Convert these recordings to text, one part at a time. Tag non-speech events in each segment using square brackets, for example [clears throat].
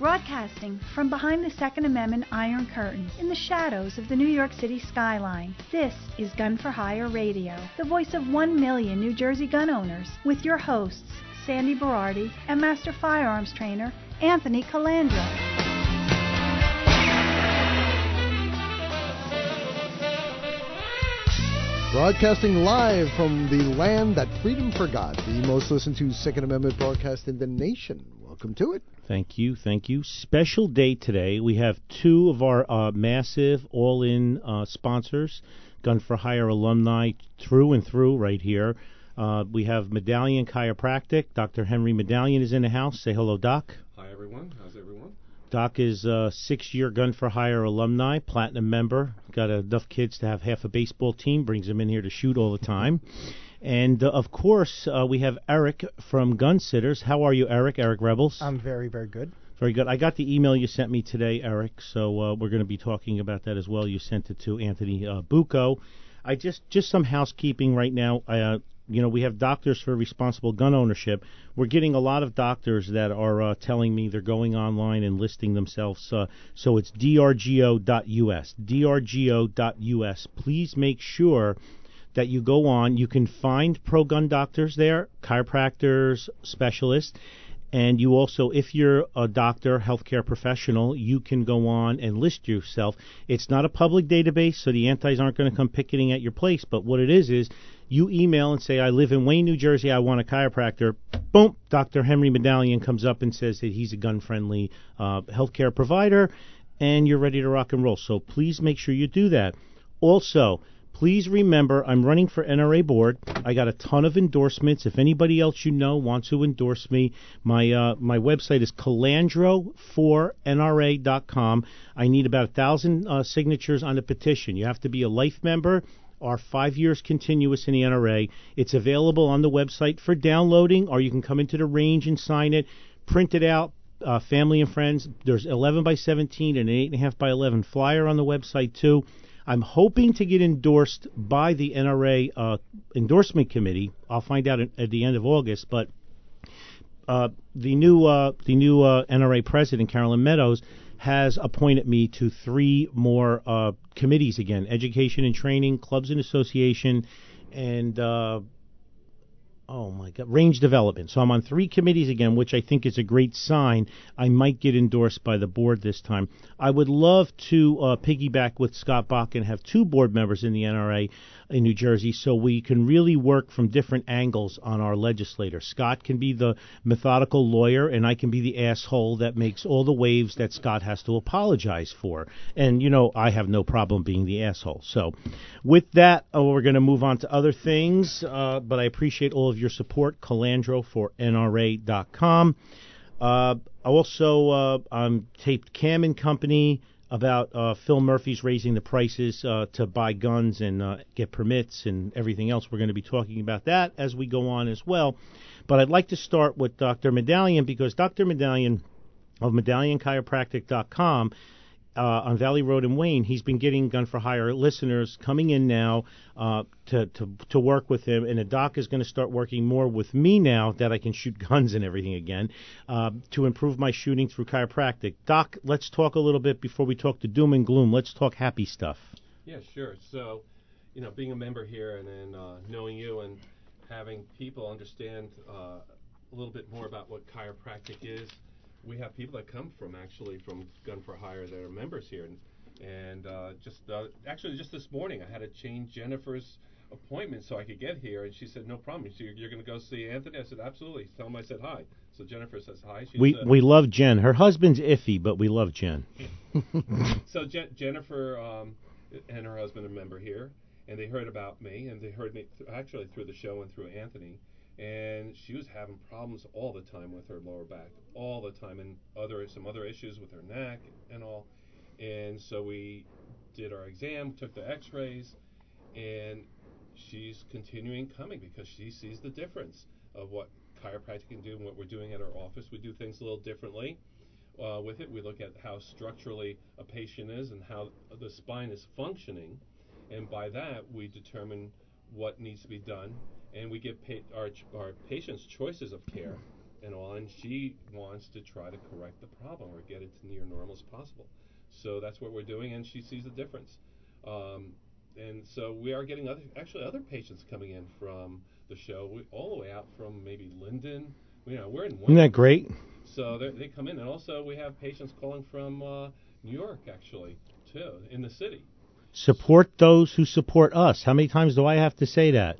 Broadcasting from behind the Second Amendment Iron Curtain in the shadows of the New York City skyline, this is Gun for Hire Radio, the voice of one million New Jersey gun owners, with your hosts, Sandy Berardi and Master Firearms Trainer Anthony Colandro. Broadcasting live from the land that freedom forgot, the most listened to Second Amendment broadcast in the nation. Welcome to it. Thank you, thank you. Special day today. We have two of our uh, massive all-in uh, sponsors, Gun for Hire alumni through and through right here. Uh, we have Madalian Chiropractic. Dr. Henry Madalian is in the house. Say hello, Doc. Hi, everyone. How's everyone? Doc is a six-year Gun for Hire alumni, platinum member. Got enough kids to have half a baseball team. Brings them in here to shoot all the time. [laughs] And uh, of course, uh, we have Eric from Gun Sitters. How are you, Eric? Eric Rebels. I'm very, very good. Very good. I got the email you sent me today, Eric. So uh, we're going to be talking about that as well. You sent it to Anthony uh, Bucco. I just just some housekeeping right now. Uh, you know, we have doctors for responsible gun ownership. We're getting a lot of doctors that are uh, telling me they're going online and listing themselves. Uh, so it's drgo.us. drgo.us. Please make sure that you go on. You can find pro gun doctors there, chiropractors, specialists. And you also, if you're a doctor, healthcare professional, you can go on and list yourself. It's not a public database, so the antis aren't going to come picketing at your place. But what it is is you email and say, I live in Wayne, New Jersey, I want a chiropractor. Boom, Dr. Henry Madalian comes up and says that he's a gun friendly uh, healthcare provider, and you're ready to rock and roll. So please make sure you do that. Also, please remember I'm running for NRA board. I got a ton of endorsements. If anybody else you know wants to endorse me, my uh, my website is colandro4nra.com. I need about a thousand uh, signatures on the petition. You have to be a life member are five years continuous in the NRA. It's available on the website for downloading, or you can come into the range and sign it, print it out. Uh, family and friends. There's 11 by 17 and an 8.5 by 11 flyer on the website too. I'm hoping to get endorsed by the NRA uh, endorsement committee. I'll find out at, the end of August, but uh, the new uh, the new uh, NRA president Carolyn Meadows has appointed me to three more uh, committees again: education and training, clubs and association, and uh, oh my God, range development. So I'm on three committees again, which I think is a great sign. I might get endorsed by the board this time. I would love to uh, piggyback with Scott Bach and have two board members in the NRA in New Jersey so we can really work from different angles on our legislator. Scott can be the methodical lawyer, and I can be the asshole that makes all the waves that Scott has to apologize for. And, you know, I have no problem being the asshole. So, with that, uh, we're going to move on to other things, uh, but I appreciate all of your support. Colandro for NRA.com. Uh, also, uh, I'm taped Cam and Company about uh, Phil Murphy's raising the prices uh, to buy guns and uh, get permits and everything else. We're going to be talking about that as we go on as well. But I'd like to start with Dr. Madalian because Dr. Madalian of MadalianChiropractic.com uh, on Valley Road in Wayne, he's been getting Gun for Hire listeners coming in now uh, to, to to work with him, and the doc is going to start working more with me now that I can shoot [laughs] guns and everything again uh, to improve my shooting through chiropractic. Doc, let's talk a little bit before we talk to doom and gloom. Let's talk happy stuff. Yeah, sure. So, you know, being a member here and then uh, knowing you and having people understand uh, a little bit more about what chiropractic is we have people that come from actually from Gun for Hire that are members here, and, and uh, just uh, actually just this morning I had to change Jennifer's appointment so I could get here, and she said no problem. She, you're going to go see Anthony? I said absolutely. Tell him I said hi. So Jennifer says hi. She's, we uh, we love Jen. Her husband's iffy, but we love Jen. [laughs] so Je- Jennifer um, and her husband are a member here, and they heard about me, and they heard me th- actually through the show and through Anthony and she was having problems all the time with her lower back, all the time, and other some other issues with her neck and all. And so we did our exam, took the X-rays, and she's continuing coming because she sees the difference of what chiropractic can do and what we're doing at our office. We do things a little differently uh, with it. We look at how structurally a patient is and how the spine is functioning, and by that we determine what needs to be done, and we give pa- our our patients choices of care and all. And she wants to try to correct the problem or get it to near normal as possible. So that's what we're doing, and she sees the difference. Um, and so we are getting other actually other patients coming in from the show, we, all the way out from maybe Linden. You know, we're in. Isn't that great? So they come in, and also we have patients calling from uh, New York, actually, too, in the city. Support those who support us. How many times do I have to say that?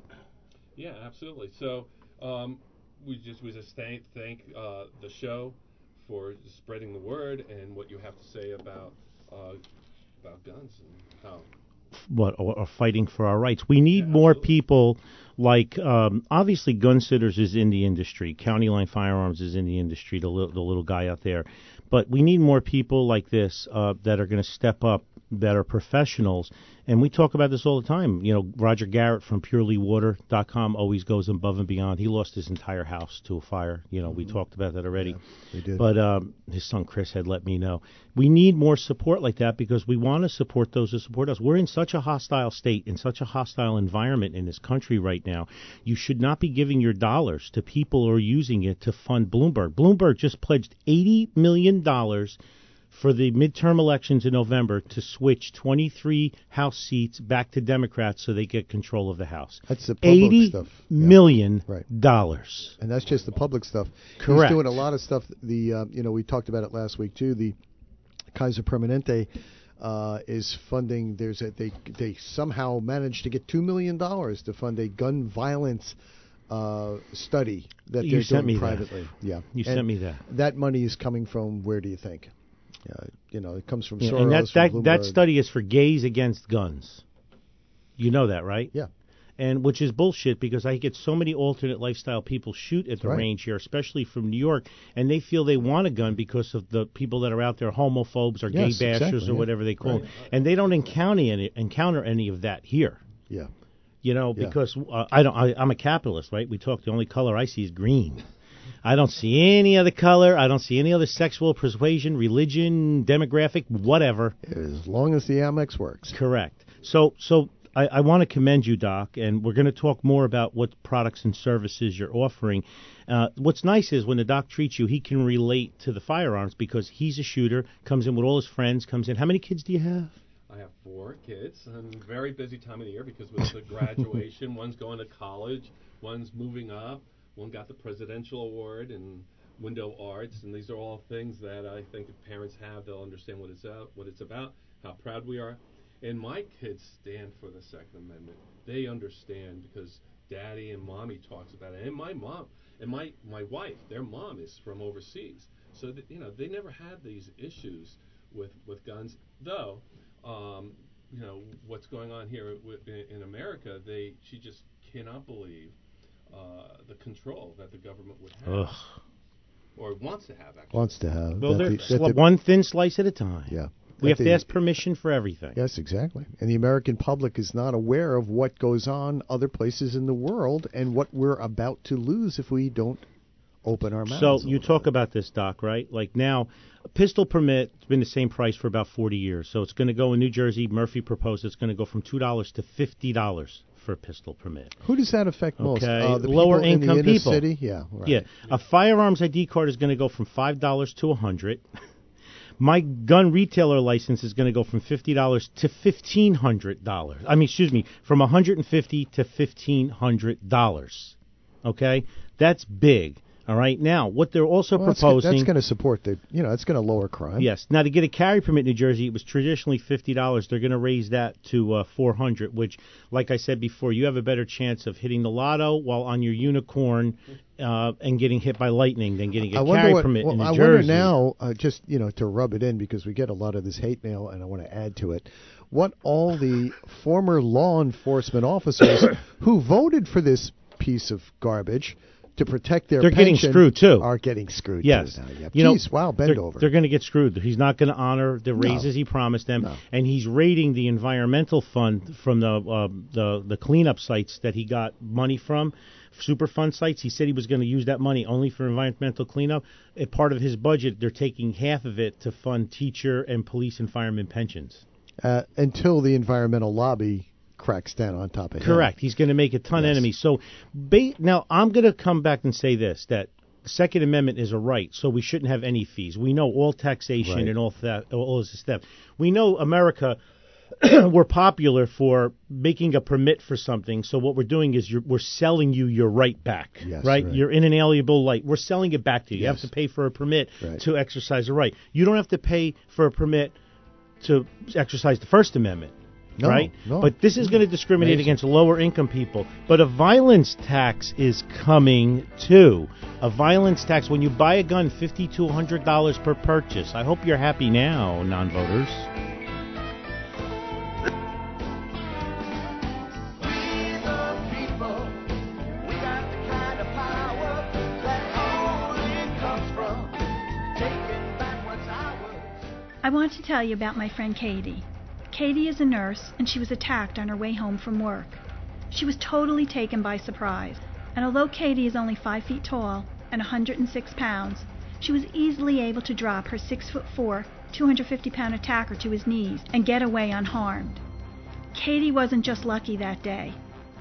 Yeah, absolutely. So um, we just we just thank thank uh, the show for spreading the word and what you have to say about uh, about guns and how what are fighting for our rights. We need yeah, more people like um, obviously gun sitters is in the industry. County Line Firearms is in the industry. The little, the little guy out there, but we need more people like this uh, that are going to step up that are professionals. And we talk about this all the time. You know, Roger Garrett from PurelyWater.com always goes above and beyond. He lost his entire house to a fire. You know, mm-hmm. we talked about that already. Yeah, we did. But um, his son Chris had let me know. We need more support like that because we want to support those who support us. We're in such a hostile state, in such a hostile environment in this country right now. You should not be giving your dollars to people who are using it to fund Bloomberg. Bloomberg just pledged $80 million for the midterm elections in November to switch 23 House seats back to Democrats so they get control of the House. That's the public Eighty stuff. million right. dollars. And that's just the public stuff. Correct. He's doing a lot of stuff. The uh, you know we talked about it last week too. The Kaiser Permanente. Uh, is funding. There's a they they somehow managed to get two million dollars to fund a gun violence uh, study that you they're sent doing me privately. That. Yeah, you and sent me that. That money is coming from where do you think? Uh, you know, it comes from yeah, Soros. And that that, that study is for gays against guns. You know that, right? Yeah. And which is bullshit because I get so many alternate lifestyle people shoot at the right. range here, especially from New York, and they feel they want a gun because of the people that are out there, homophobes or yes, gay bashers exactly, or yeah. whatever they call right. them, and they don't encounter any encounter any of that here. Yeah. You know, Yeah. because uh, I don't. I, I'm a capitalist, right? We talk. The only color I see is green. I don't see any other color. I don't see any other sexual persuasion, religion, demographic, whatever. As long as the Amex works. Correct. So, so I, I want to commend you, Doc, and we're going to talk more about what products and services you're offering. Uh, what's nice is when the doc treats you, he can relate to the firearms because he's a shooter, comes in with all his friends, comes in. How many kids do you have? I have four kids, and very busy time of the year because with the [laughs] graduation, one's going to college, one's moving up, one got the presidential award in window arts, and these are all things that I think if parents have, they'll understand what it's out, what it's about, how proud we are. And my kids stand for the Second Amendment. They understand because daddy and mommy talks about it, and my mom and my my wife, their mom is from overseas, so you know they never had these issues with with guns. Though, um, you know what's going on here in America, they she just cannot believe uh, the control that the government would have. Ugh. Or wants to have, actually. Wants to have. Well, that they're the- that the- one thin slice at a time. Yeah. We That have to ask permission for everything. Yes, exactly. And the American public is not aware of what goes on other places in the world and what we're about to lose if we don't open our mouths. So you talk bit. about this, Doc, right? Like now, a pistol permit has been the same price for about 40 years. So it's going to go in New Jersey. Murphy proposed it's going to go from two dollars to fifty dollars for a pistol permit. Who does that affect most? Okay, Uh, the lower people in the income people. City? Yeah. Right. Yeah, a firearms ID card is going to go from five dollars to a hundred. My gun retailer license is going to go from fifty dollars to fifteen hundred dollars. I mean, excuse me, from one hundred and fifty to fifteen hundred dollars. Okay, that's big. All right. Now, what they're also Well, proposing. that's going to support the. You know that's going to lower crime. Yes. Now to get a carry permit in New Jersey, it was traditionally fifty dollars. They're going to raise that to uh, four hundred, which, like I said before, you have a better chance of hitting the lotto while on your unicorn uh, and getting hit by lightning than getting a I carry what. permit well, in New I Jersey. wonder now, uh, just you know, to rub it in because we get a lot of this hate mail, and I want to add to it. What all the former law enforcement officers [coughs] who voted for this piece of garbage to protect their They're getting screwed, too. Are getting screwed. Yes, too now. Yeah. you know, wow, bend they're, over. They're going to get screwed. He's not going to honor the raises he promised them, No. and he's raiding the environmental fund from the uh, the the cleanup sites that he got money from. Superfund sites. He said he was going to use that money only for environmental cleanup. A part of his budget, they're taking half of it to fund teacher and police and fireman pensions. uh, until the environmental lobby cracks down on top of him. Correct. He's going to make a ton of enemies. So, ba- now I'm going to come back and say this: that the Second Amendment is a right, so we shouldn't have any fees. We know all taxation Right. and all theft, all this stuff. We know America. [clears throat] we're popular for making a permit for something. So what we're doing is you're, we're selling you your right back, Yes, right? right. You're inalienable right. We're selling it back to you. Yes. You have to pay for a permit Right. to exercise a right. You don't have to pay for a permit to exercise the First Amendment No, right? no. But this is going to discriminate Amazing. against lower income people. But a violence tax is coming too. A violence tax when you buy a gun, fifty to hundred dollars per purchase. I hope you're happy now, non-voters. I want to tell you about my friend Katie. Katie is a nurse, and she was attacked on her way home from work. She was totally taken by surprise, and although Katie is only 5 feet tall and 106 pounds, she was easily able to drop her 6 foot 4, 250 pound attacker to his knees and get away unharmed. Katie wasn't just lucky that day,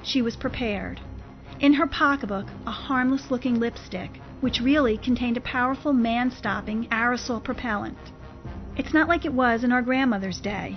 she was prepared. In her pocketbook, a harmless looking lipstick, which really contained a powerful man stopping aerosol propellant. It's not like it was in our grandmother's day.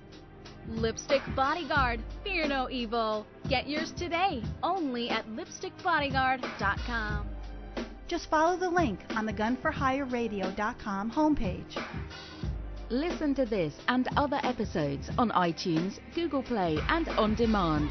Lipstick Bodyguard, fear no evil. Get yours today, only at lipstickbodyguard.com. Just follow the link on the gunforhireradio.com homepage. Listen to this and other episodes on iTunes, Google Play, and on demand.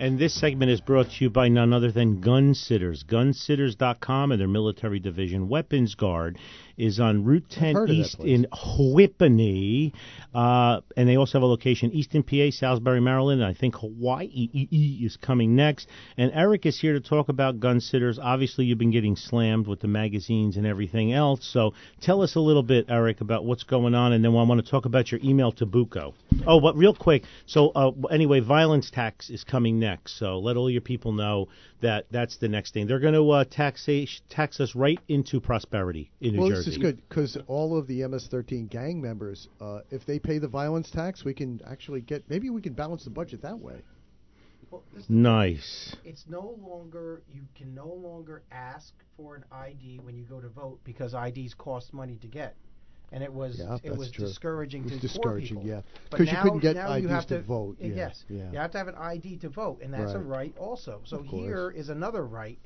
And this segment is brought to you by none other than Gunsitters. Gunsitters.com and their military division, Weapons Guard, is on Route 10 heard of that East in Whippany. Uh, and they also have a location Easton, PA, Salisbury, Maryland, and I think Hawaii is coming next. And Eric is here to talk about Gun Sitters. Obviously, you've been getting slammed with the magazines and everything else. So tell us a little bit, Eric, about what's going on, and then I want to talk about your email to Bucco. Oh, but real quick. So uh, anyway, violence tax is coming next. So let all your people know that that's the next thing. They're going to uh, tax tax us right into prosperity in New well, Jersey. this is good because all of the MS-13 gang members, uh, if they pay the violence tax, we can actually get. Maybe we can balance the budget that way. Well, this is the- Nice. It's no longer you can no longer ask for an ID when you go to vote because IDs cost money to get. And it was Yeah, it that's was true. discouraging It was to discouraging, poor people. yeah. But 'Cause you now, couldn't get now you IDs have to vote, yeah, Yes, yeah. you have to have an ID to vote, and that's a Right. right also. So Of course. here is another right,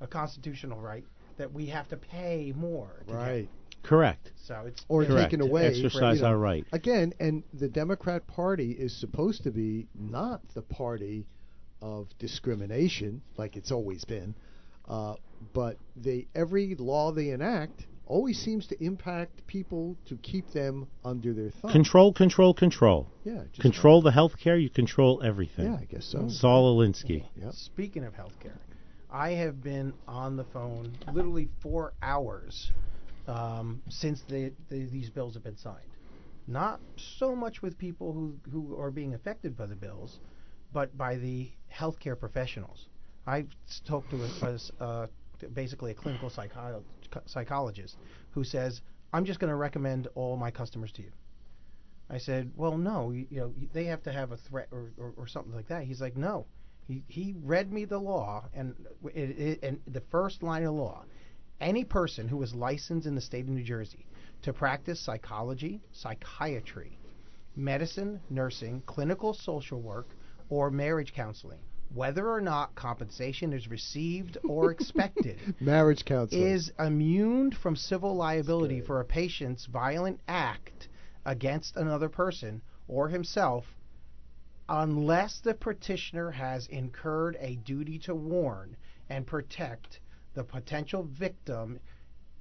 a constitutional right that we have to pay more. To get. Right. Correct. So it's Or it's- Correct. taken away. Exercise you know. our right. Again, and the Democrat Party is supposed to be not the party of discrimination, like it's always been, uh, but they every law they enact always seems to impact people to keep them under their thumb. Control, control, control. Yeah. Just Control the health care, you control everything. Yeah, I guess so. Saul Alinsky. Yep. Speaking of healthcare, I have been on the phone literally four hours um, since the, the, these bills have been signed. Not so much with people who, who are being affected by the bills, but by the healthcare professionals. I spoke to a, a s- uh, basically a clinical psycho- psychologist who says, "I'm just going to recommend all my customers to you." I said, "Well, no, you, you know, they have to have a threat or, or, or something like that." He's like, "No." He he read me the law, and it, it, and the first line of law: any person who is licensed in the state of New Jersey to practice psychology, psychiatry, medicine, nursing, clinical social work, or marriage counseling, whether or not compensation is received or [laughs] expected, Marriage counseling. is immune from civil liability for a patient's violent act against another person or himself unless the petitioner has incurred a duty to warn and protect the potential victim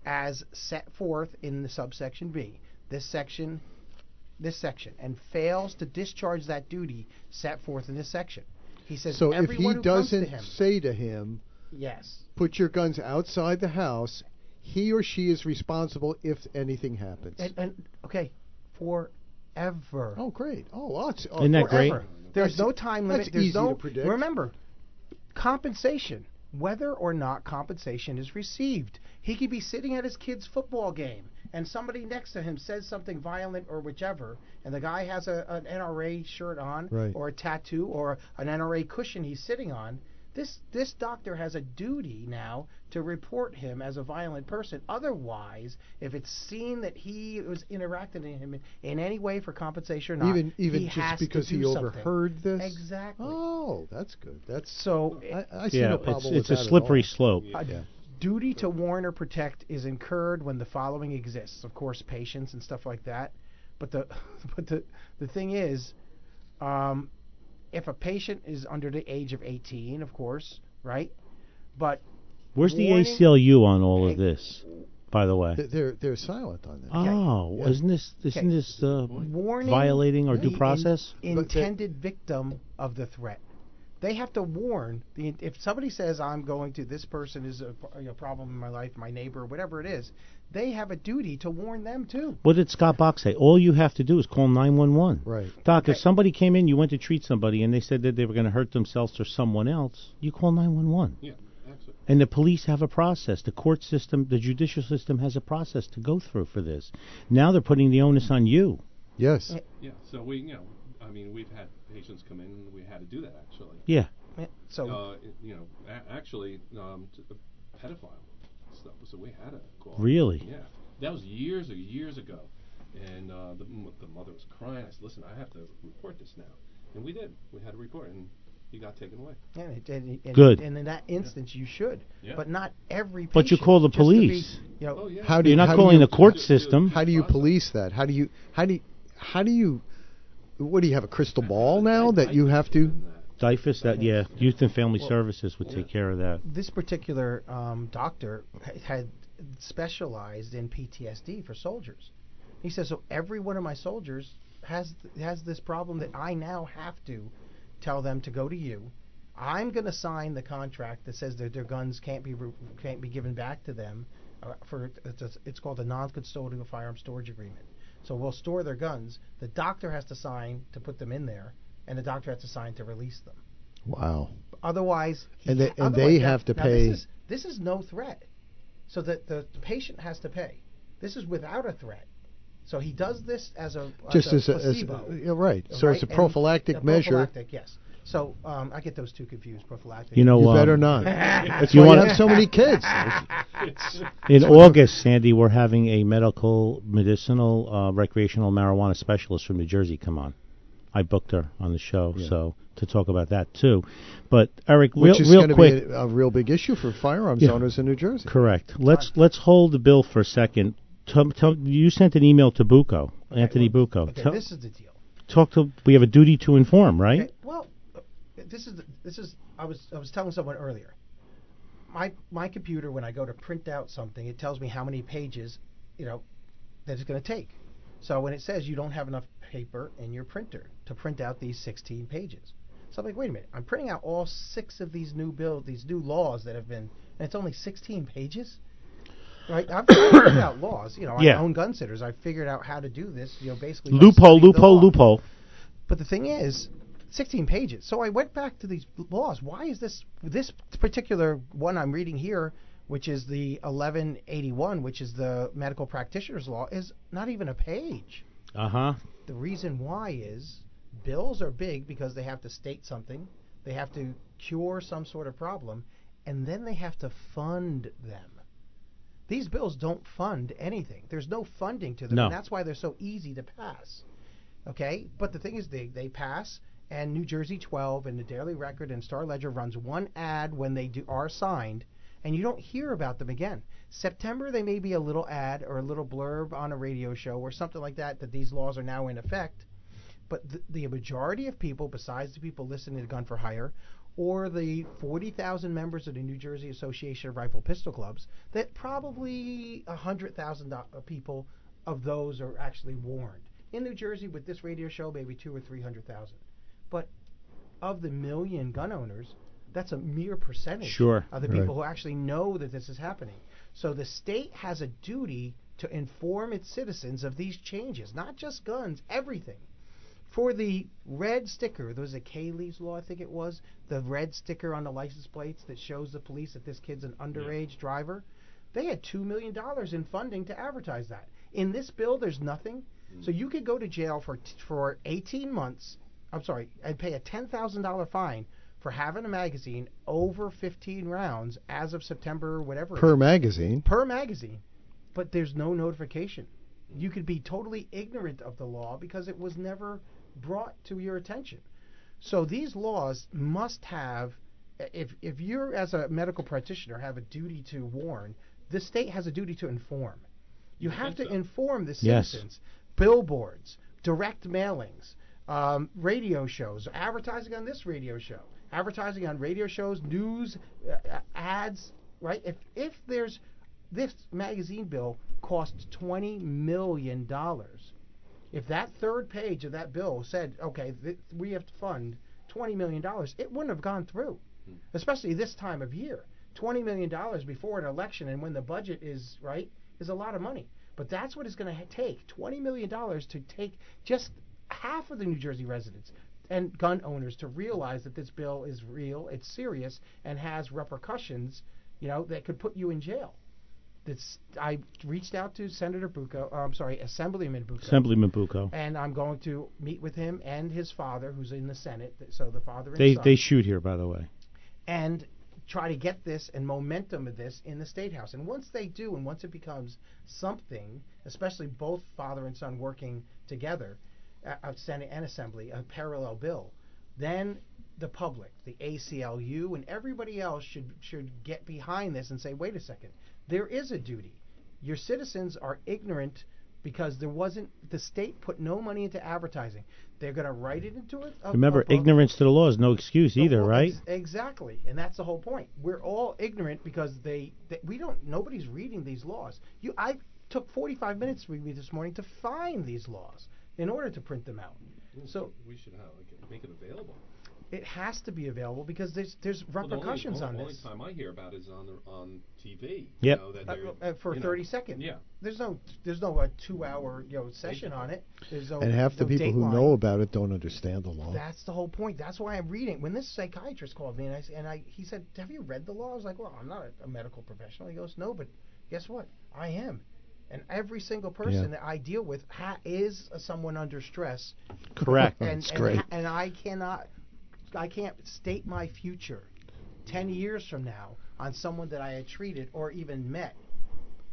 as set forth in the subsection B. This section this section and fails to discharge that duty set forth in this section. He says so if he who comes to doesn't him, say to him, yes, "Put your guns outside the house," he or she is responsible if anything happens. and, and okay, forever. oh, great! Oh, well, it's, oh, Isn't that great? forever. There's That's- no time limit. that's There's easy no to predict. remember compensation. Whether or not compensation is received, he could be sitting at his kid's football game, and somebody next to him says something violent or whichever, and the guy has a, an NRA shirt on, Right. or a tattoo, or an NRA cushion he's sitting on. This this doctor has a duty now to report him as a violent person. Otherwise, if it's seen that he was interacting in him in, in any way for compensation or not, even even he just because he do something. overheard this. Exactly. Oh, that's good. That's So I, I see Yeah, no it's, problem it's with a that at slippery all. slope. a Yeah. Duty to warn or protect is incurred when the following exists. Of course, patience and stuff like that. But the [laughs] but the the thing is, um, if a patient is under the age of 18, of course, right? But Where's the warning- ACLU on all of this, by the way? They're they're silent on this. Oh, Yeah. isn't this isn't Okay. this uh, warning violating our due process? But they- intended victim of the threat. They have to warn the if somebody says I'm going to this person is a, a problem in my life, my neighbor, whatever it is, they have a duty to warn them too. What did Scott Bach say? All you have to do is call 911. Right. Doc, if somebody came in, you went to treat somebody, and they said that they were going to hurt themselves or someone else, you call 911. Yeah, absolutely. And the police have a process. The court system, the judicial system has a process to go through for this. Now they're putting the onus on you. Yes. Yeah, so we, you know, I mean, we've had patients come in and we had to do that actually. Yeah. Yeah, So Uh, it- you know, a- actually, um, t- a pedophile stuff. Was so we had a call. Really? Yeah, that was years or years ago, and uh, the m- the mother was crying. I said, "Listen, I have to report this now," and we did. We had to report, and he got taken away. Yeah, and, and, and, Good. And in that instance, you should. Yeah. But not every. But you call the just to be, police. you know, Oh yeah. How do You're you, not calling you, the court Just do- do- system. How do you police that? How do you how do you how do you what do you have a crystal ball now that you have to? DYFS, that yeah, Youth and Family Well, Services would take care of that. this particular um, doctor had specialized in PTSD for soldiers. He says so. Every one of my soldiers has has this problem that I now have to tell them to go to you. I'm going to sign the contract that says that their guns can't be re- can't be given back to them. Uh, for it's, a, it's called a non-custodial firearm storage agreement. So we'll store their guns. The doctor has to sign to put them in there, and the doctor has to sign to release them. Wow. Otherwise, And they- and they otherwise- now- have to now pay- This is, this is no threat, so that the, the patient has to pay. This is without a threat. So he does this as a Just as as a as placebo, yeah, right. So right? it's a And prophylactic a measure. Prophylactic, yes. So um, I get those two confused. Prophylactic. You know, You um, better not. [laughs] That's You why you wanna- have so many kids. [laughs] In August, Sandy, we're having a medical, medicinal, uh, recreational marijuana specialist from New Jersey come on. I booked her on the show, so to talk about that too. But Eric, real, Which is real going to quick, be a, a real big issue for firearms Yeah. owners in New Jersey. correct. Let's let's hold the bill for a second. Tell, tell, you sent an email to Bucco, Anthony well, Bucco. Okay, Tell- this is the deal. talk to. We have a duty to inform, right? Okay, well, this is the, this is I was I was telling someone earlier. My my computer when I go to print out something, it tells me how many pages, you know, that it's going to take. So when it says you don't have enough paper in your printer to print out these 16 pages, so I'm like, wait a minute, I'm printing out all six of these new bills, these new laws that have been, and it's only 16 pages. Right, I've I've figured out laws. You know, Yeah. I own gun sitters. I figured out how to do this. You know, basically Loophole, loophole, loophole. But the thing is, 16 pages. So I went back to these laws. Why is this this particular one I'm reading here, which is the 1181, which is the medical practitioner's law, is not even a page. Uh huh. The reason why is bills are big because they have to state something, they have to cure some sort of problem, and then they have to fund them. These bills don't fund anything. There's no funding to them, No. and that's why they're so easy to pass. Okay, but the thing is, they they pass, and New Jersey 12 and the Daily Record and Star Ledger runs one ad when they do are signed, and you don't hear about them again. September they may be a little ad or a little blurb on a radio show or something like that that these laws are now in effect. But the, the majority of people, besides the people listening to Gun for Hire, or the 40,000 members of the New Jersey Association of Rifle Pistol Clubs, that probably 100,000 uh, people of those are actually warned. In New Jersey, with this radio show, maybe two or 300,000. But of the million gun owners, that's a mere percentage Sure. of the Right. people who actually know that this is happening. So the state has a duty to inform its citizens of these changes, not just guns, everything. For the red sticker, there was a Kyleigh's law, I think it was, the red sticker on the license plates that shows the police that this kid's an underage driver. They had $2 million in funding to advertise that. In this bill, there's nothing. Mm. So you could go to jail for, t- for 18 months, I'm sorry, I'd pay a $10,000 fine for having a magazine over 15 rounds as of September, whatever. Per magazine. per magazine, but there's no notification. You could be totally ignorant of the law because it was never brought to your attention. So these laws must have if if you're as a medical practitioner have a duty to warn, the state has a duty to inform. You I have to so. inform the citizens. Yes. citizens. Billboards, direct mailings, um, radio shows, advertising on this radio show, advertising on radio shows, news, uh, ads. Right? If if there's this magazine bill costs twenty million dollars. If that third page of that bill said, okay, th- we have to fund twenty million dollars, it wouldn't have gone through, especially this time of year. Twenty million dollars before an election and when the budget is right is a lot of money. But that's what it's going to ha- take twenty million dollars to take just half of the New Jersey residents and gun owners to realize that this bill is real, it's serious, and has repercussions, you know, that could put you in jail. That's, I reached out to Senator Bucco, uh, I'm sorry, Assemblyman Bucco, Assemblyman Bucco. and I'm going to meet with him and his father, who's in the Senate. So the father and They son, they shoot here, by the way. and try to get this and momentum of this in the state house. And once they do, and once it becomes something, especially both father and son working together, of Senate and Assembly, a parallel bill, then the public, the ACLU, and everybody else should should get behind this and say, wait a second, there is a duty. Your citizens are ignorant because there wasn't the state put no money into advertising. They're going to write it into it. a- a Remember, ignorance to the law is no excuse The either, right? ex- exactly, and that's the whole point. We're all ignorant because they, they we don't. Nobody's reading these laws. You, I took 45 minutes read me this morning to find these laws in order to print them out. So we should have, like, make it available. it has to be available because there's there's Well, the only- repercussions only, on only this. time I hear about is on the, on TV. Yep. You know, Uh, uh, for you know, 30 seconds. Yeah. There's no there's no uh, two hour you know session on it. There's no And half the no people who dateline. know about it don't understand the law. That's the whole point. That's why I'm reading. When this psychiatrist called me and I s- and I he said, "Have you read the law?" I was like, "Well, I'm not a, a medical professional." He goes, "No, but guess what? I am." And every single person Yeah. that I deal with ha- is someone under stress. Correct. And That's and, great. and I cannot I can't state my future ten years from now on someone that I had treated or even met.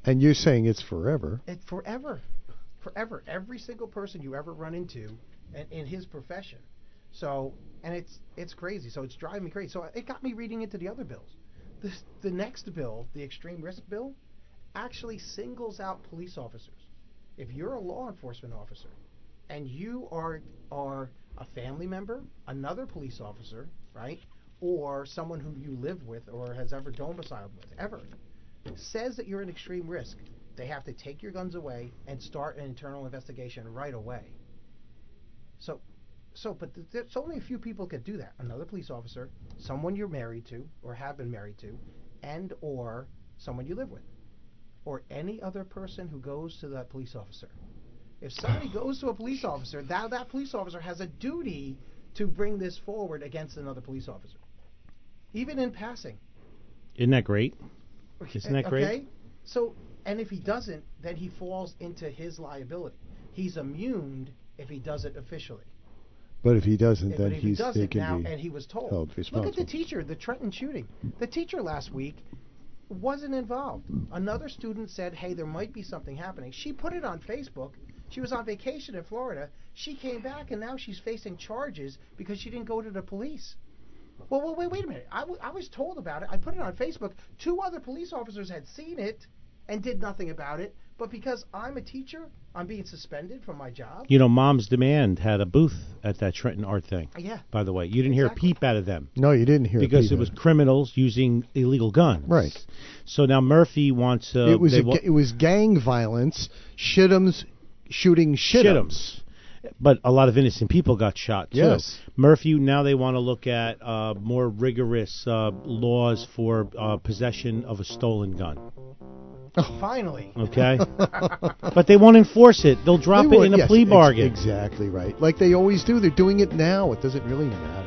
And you're saying it's forever. It forever, forever. Every single person you ever run into, in, in his profession. So, and it's it's crazy. So it's driving me crazy. So it got me reading into the other bills. The the next bill, the extreme risk bill, actually singles out police officers. If you're a law enforcement officer, and you are are a family member, another police officer, right, or someone who you live with or has ever domiciled with, ever, says that you're an extreme risk, they have to take your guns away and start an internal investigation right away. So, so, but th- there's only a few people could do that. Another police officer, someone you're married to or have been married to, and or someone you live with, or any other person who goes to that police officer. If somebody [sighs] goes to a police officer, now that police officer has a duty to bring this forward against another police officer, even in passing. Isn't that great? Isn't that great? Okay. So, and if he doesn't, then he falls into his liability. He's immune if he does it officially. But if he doesn't, But then if he's they doesn't can now, be and he was told. held Look responsible. at the teacher, the Trenton shooting. The teacher last week wasn't involved. Another student said, "Hey, there might be something happening." She put it on Facebook. She was on vacation in Florida. She came back, and now she's facing charges because she didn't go to the police. Well, well wait, wait a minute. I, w- I was told about it. I put it on Facebook. Two other police officers had seen it and did nothing about it. But because I'm a teacher, I'm being suspended from my job. You know, Mom's Demand had a booth at that Trenton art thing. Yeah. By the way, you didn't hear a peep out of them No, you didn't hear because Peter. it was criminals using illegal guns. Right. So now Murphy wants. Uh, it was a, wa- it was gang violence. Shit'ems shooting shit'ems. shit'ems. But a lot of innocent people got shot too. Yes. Murphy. Now they want to look at uh, more rigorous uh, laws for uh, possession of a stolen gun. Finally. Okay. [laughs] but they won't enforce it. They'll drop They it would- in a yes, plea ex- bargain. exactly right. Like they always do. They're doing it now. It doesn't really matter.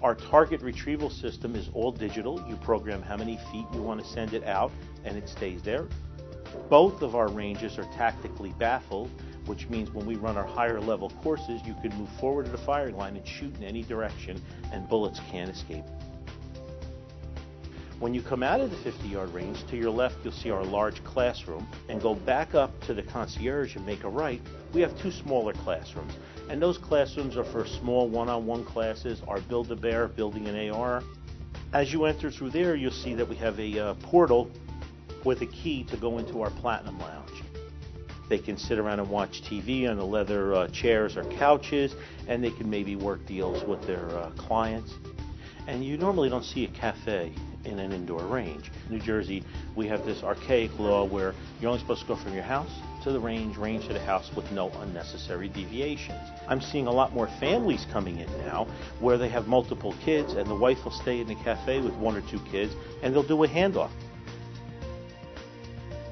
Our target retrieval system is all digital. You program how many feet you want to send it out, and it stays there. Both of our ranges are tactically baffled, which means when we run our higher level courses, you can move forward to the firing line and shoot in any direction, and bullets can't escape. When you come out of the 50 yard range, to your left you'll see our large classroom, and go back up to the concierge and make a right. We have two smaller classrooms, and those classrooms are for small one on one classes, our Build a Bear, building an AR. As you enter through there, you'll see that we have a uh, portal with a key to go into our Platinum Lounge. They can sit around and watch TV on the leather uh, chairs or couches, and they can maybe work deals with their uh, clients. And you normally don't see a cafe in an indoor range. New Jersey, we have this archaic law where you're only supposed to go from your house to the range, range to the house with no unnecessary deviations. I'm seeing a lot more families coming in now where they have multiple kids and the wife will stay in the cafe with one or two kids and they'll do a handoff.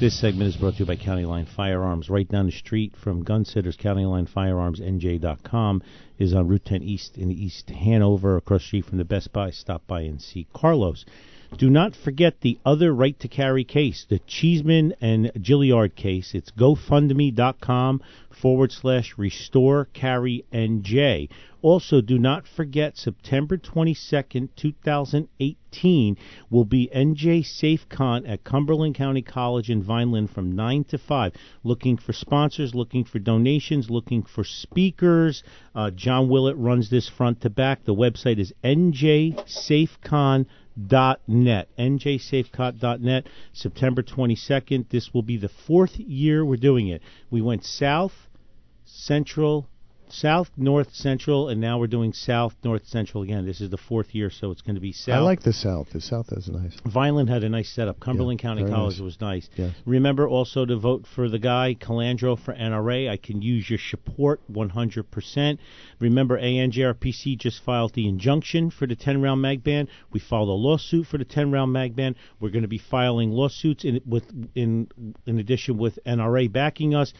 This segment is brought to you by County Line Firearms. Right down the street from Gun Sitters, County Line Firearms, NJ.com is on Route 10 East in East Hanover, across the street from the Best Buy. Stop by and see Carlos. Do not forget the other right to carry case, the Cheeseman and Gilliard case. It's gofundme.com forward slash restore carry NJ. Also, do not forget September 22nd, 2018 will be NJ SafeCon at Cumberland County College in Vineland from 9 to 5. Looking for sponsors, looking for donations, looking for speakers. Uh, John Willett runs this front to back. The website is njsafecon.com net njsafecon.net september 22nd this will be the fourth year we're doing it we went south central south, north, central, and now we're doing south, north, central again. This is the fourth year, so it's going to be south. I like the south. The south is nice. Vineland had a nice setup. Cumberland Yeah, County College nice. was nice. Yes. Remember also to vote for the guy, Colandro, for NRA. I can use your support 100%. Remember, ANJRPC just filed the injunction for the 10 round mag ban. We filed a lawsuit for the 10 round mag ban. We're going to be filing lawsuits in, with, in, in addition with NRA backing us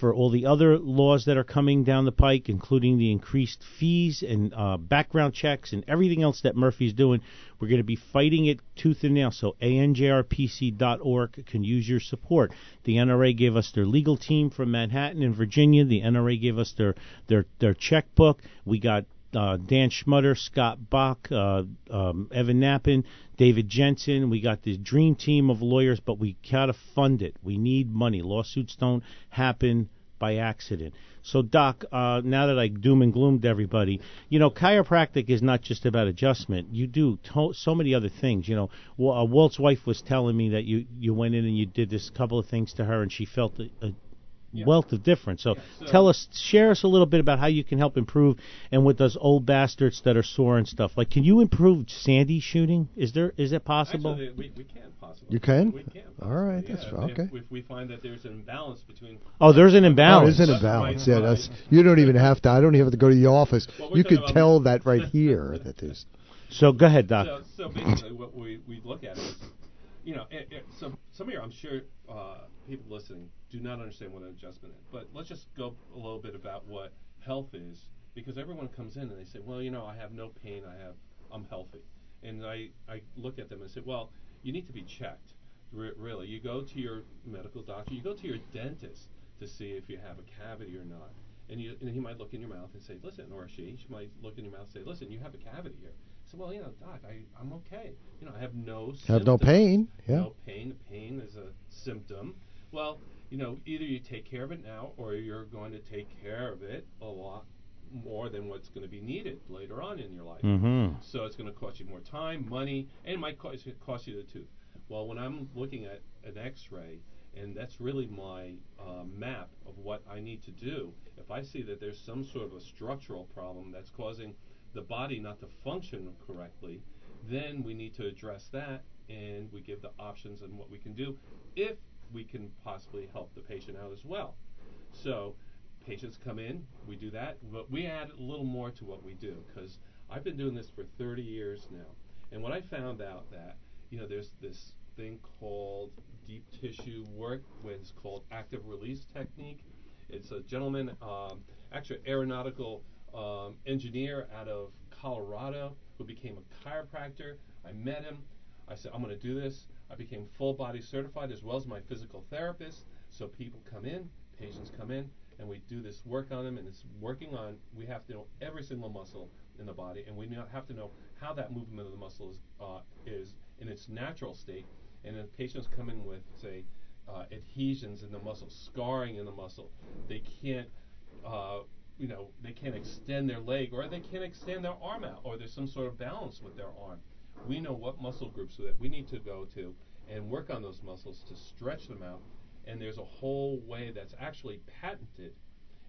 for all the other laws that are coming down the pike, including the increased fees and uh, background checks and everything else that Murphy's doing. We're going to be fighting it tooth and nail. So ANJRPC.org can use your support. The NRA gave us their legal team from Manhattan and Virginia. The NRA gave us their their their checkbook. We got uh, Dan Schmutter, Scott Bach, uh, um, Evan Nappen, David Jensen. We got this dream team of lawyers, but we gotta fund it. We need money. Lawsuits don't happen by accident. So, Doc, uh, now that I doom and gloomed everybody, you know, chiropractic is not just about adjustment. You do to- so many other things. You know, uh, Walt's wife was telling me that you you went in and you did this couple of things to her, and she felt a, a wealth of difference. So, so- tell us, share us a little bit about how you can help improve, and with those old bastards that are sore and stuff. Like, can you improve Sandy shooting? Is there is it possible? Actually, we, we can possibly. You can? We can. All right, possibly, that's yeah. fine. If- Okay. If, we find that there's an imbalance between. Oh, there's an Oh, imbalance. there's an imbalance. Yeah, that's you don't even have to. I don't even have to go to the office. Well, You could tell that right [laughs] here that there's. So go ahead, Doc. So, so basically, what we, we look at is, you know, it, it, some some of your, I'm sure, uh, people listening do not understand what an adjustment is. But let's just go a little bit about what health is, because everyone comes in and they say, well, you know, I have no pain, I have, I'm healthy, and I I look at them and say, well, you need to be checked. Re- really, you go to your medical doctor, you go to your dentist to see if you have a cavity or not. And, you, and he might look in your mouth and say, listen, or she, she might look in your mouth and say, listen, you have a cavity here. So, well, you know, doc, I, I'm okay. You know, I have no Have no pain, yeah. No pain. Pain is a symptom. Well, you know, either you take care of it now or you're going to take care of it a lot more than what's going to be needed later on in your life. Mm-hmm. So it's going to cost you more time, money, and it might cost, cost you the tooth. Well, when I'm looking at an X-ray, and that's really my uh, map of what I need to do. If I see that there's some sort of a structural problem that's causing the body not to function correctly, then we need to address that, and we give the options on what we can do if we can possibly help the patient out as well. So patients come in, we do that, but we add a little more to what we do because I've been doing this for 30 years now. And what I found out that, you know, there's this thing called deep tissue work, which is called active release technique. It's a gentleman, um, actually aeronautical um, engineer out of Colorado who became a chiropractor. I met him. I said, I'm going to do this. I became full body certified as well as my physical therapist. So people come in, patients come in, and we do this work on them, and it's working on. We have to know every single muscle in the body, and we have to know how that movement of the muscle is, uh, is in its natural state. And if patients come in with, say, uh, adhesions in the muscle, scarring in the muscle, they can't, uh, you know, they can't extend their leg, or they can't extend their arm out, or there's some sort of balance with their arm. We know what muscle groups that we need to go to and work on those muscles to stretch them out. And there's a whole way that's actually patented,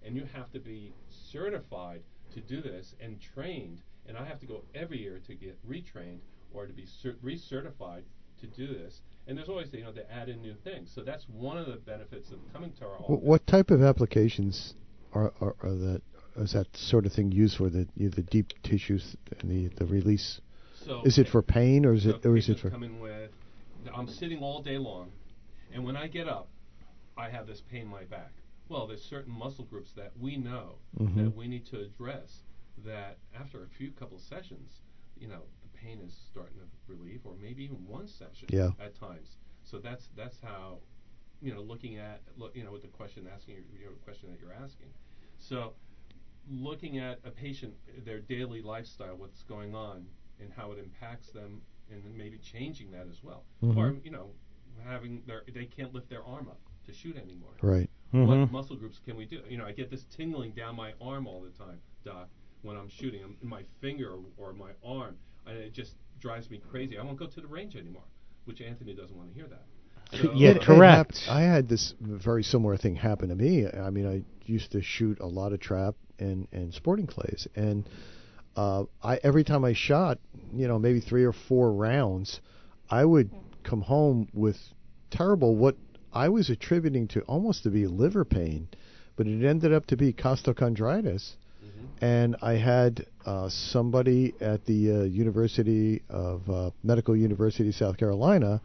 and you have to be certified to do this and trained. And I have to go every year to get retrained or to be cert- recertified to do this. And there's always, you know, they add in new things. So that's one of the benefits of coming to our office. What type of applications are, are, are that is that sort of thing used for the you know, the deep tissues and the the release? So Is it for pain or is so it or is it for? come in with I'm sitting all day long, and when I get up, I have this pain in my back. Well, there's certain muscle groups that we know Mhm. that we need to address. That after a few couple sessions, you know, the pain is starting to relieve, or maybe even one session Yeah. at times. So that's that's how, you know, looking at look, you know, with the question asking your, question that you're asking. So looking at a patient, their daily lifestyle, what's going on, and how it impacts them, and maybe changing that as well. Or Mhm. you know, having their they can't lift their arm up to shoot anymore. Right. Mhm. What muscle groups can we do? You know, I get this tingling down my arm all the time, doc, when I'm shooting. I'm in my finger or, or my arm, and it just drives me crazy. I won't go to the range anymore, which Anthony doesn't want to hear that. So, Yeah, It- it correct. hap- I had this very similar thing happen to me. I mean, I used to shoot a lot of trap and and sporting clays, and uh, I every time I shot, you know, maybe three or four rounds, I would come home with terrible what I was attributing to almost to be liver pain, but it ended up to be costochondritis. Mhm. And I had uh, somebody at the uh, University of uh, Medical University of South Carolina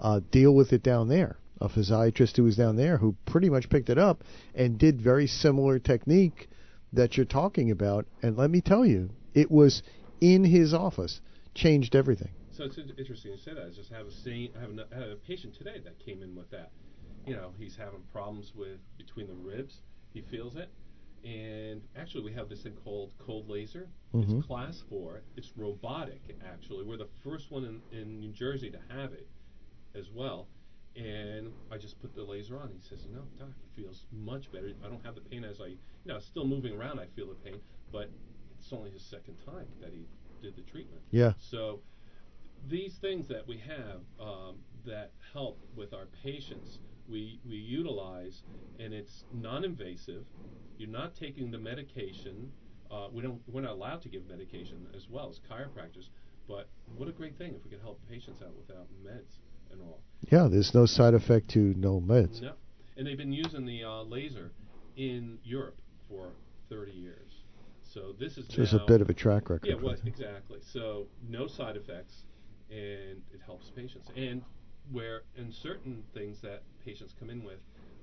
uh, deal with it down there. A physiatrist who was down there who pretty much picked it up and did very similar technique that you're talking about. And let me tell you, it was in his office, changed everything. So it's interesting you say that. I just have a scene, I have a, had a patient today that came in with that. You know, he's having problems with between the ribs. He feels it, and actually we have this thing called cold laser. Mhm. It's class four. It's robotic. Actually, we're the first one in, in New Jersey to have it as well. And I just put the laser on. He says, "You know, doc, it feels much better. I don't have the pain as I, you know, still moving around. I feel the pain, but it's only his second time that he did the treatment. Yeah. So these things that we have um, that help with our patients, we, we utilize, and it's non-invasive. You're not taking the medication. Uh, we don't. We're not allowed to give medication as well as chiropractors. But what a great thing if we could help patients out without meds and all. Yeah, there's no side effect to no meds. No. And they've been using the uh, laser in Europe for 30 years. So this is there's a bit of a track record Yeah, well, exactly. So no side effects, and it helps patients. And where in certain things that patients come in with,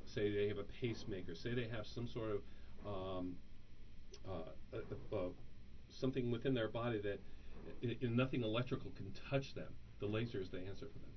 say they have a pacemaker, say they have some sort of um, uh, uh, uh, something within their body that i- i- nothing electrical can touch them. The laser is the answer for them.